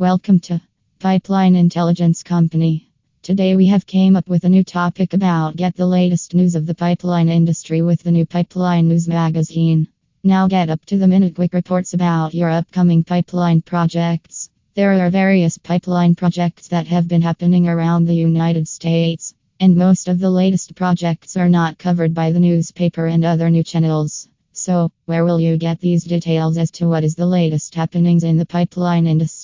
Welcome to Pipeline Intelligence Company. Today we have came up with a new topic about get the latest news of the pipeline industry with the new Pipeline News magazine. Now get up to the minute quick reports about your upcoming pipeline projects. There are various pipeline projects that have been happening around the United States, and most of the latest projects are not covered by the newspaper and other new channels. So, where will you get these details as to what is the latest happenings in the pipeline industry?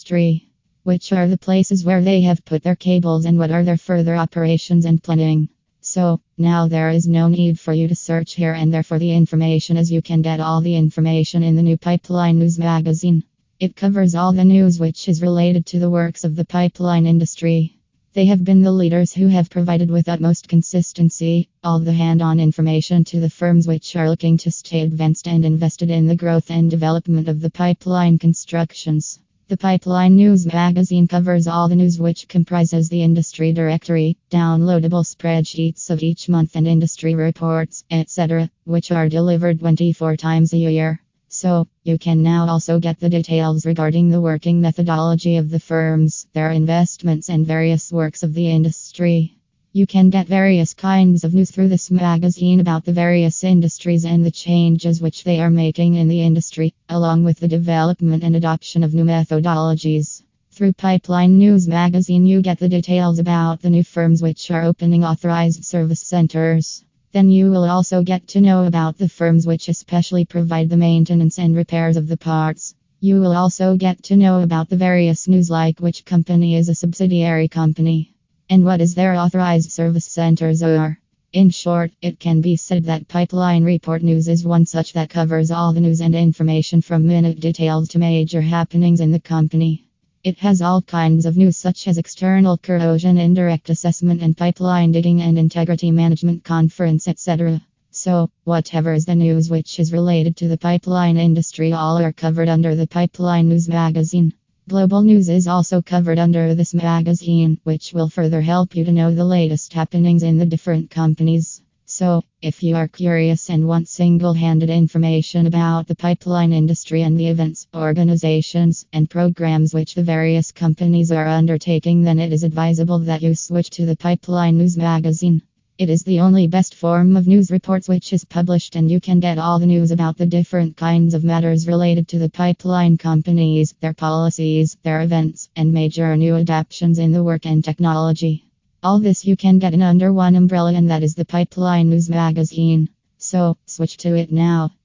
Which are the places where they have put their cables and what are their further operations and planning? So, now there is no need for you to search here and there for the information as you can get all the information in the new Pipeline News magazine. It covers all the news which is related to the works of the pipeline industry. They have been the leaders who have provided with utmost consistency all the hand on information to the firms which are looking to stay advanced and invested in the growth and development of the pipeline constructions. The Pipeline News magazine covers all the news which comprises the industry directory, downloadable spreadsheets of each month and industry reports, etc., which are delivered 24 times a year. So, you can now also get the details regarding the working methodology of the firms, their investments, and various works of the industry. You can get various kinds of news through this magazine about the various industries and the changes which they are making in the industry, along with the development and adoption of new methodologies. Through Pipeline News magazine, you get the details about the new firms which are opening authorized service centers. Then you will also get to know about the firms which especially provide the maintenance and repairs of the parts. You will also get to know about the various news like which company is a subsidiary company and what is their authorized service centers are. In short, it can be said that Pipeline Report News is one such that covers all the news and information from minute details to major happenings in the company. It has all kinds of news such as external corrosion, indirect assessment, and pipeline pigging and integrity management conference, etc. So, whatever is the news which is related to the pipeline industry, all are covered under the Pipeline News magazine. Global news is also covered under this magazine, which will further help you to know the latest happenings in the different companies. So, if you are curious and want single handed information about the pipeline industry and the events, organizations, and programs which the various companies are undertaking, then it is advisable that you switch to the Pipeline News magazine. It is the only best form of news reports which is published, and you can get all the news about the different kinds of matters related to the pipeline companies, their policies, their events, and major new adaptations in the work and technology. All this you can get in under one umbrella, and that is the Pipeline News magazine. So, switch to it now.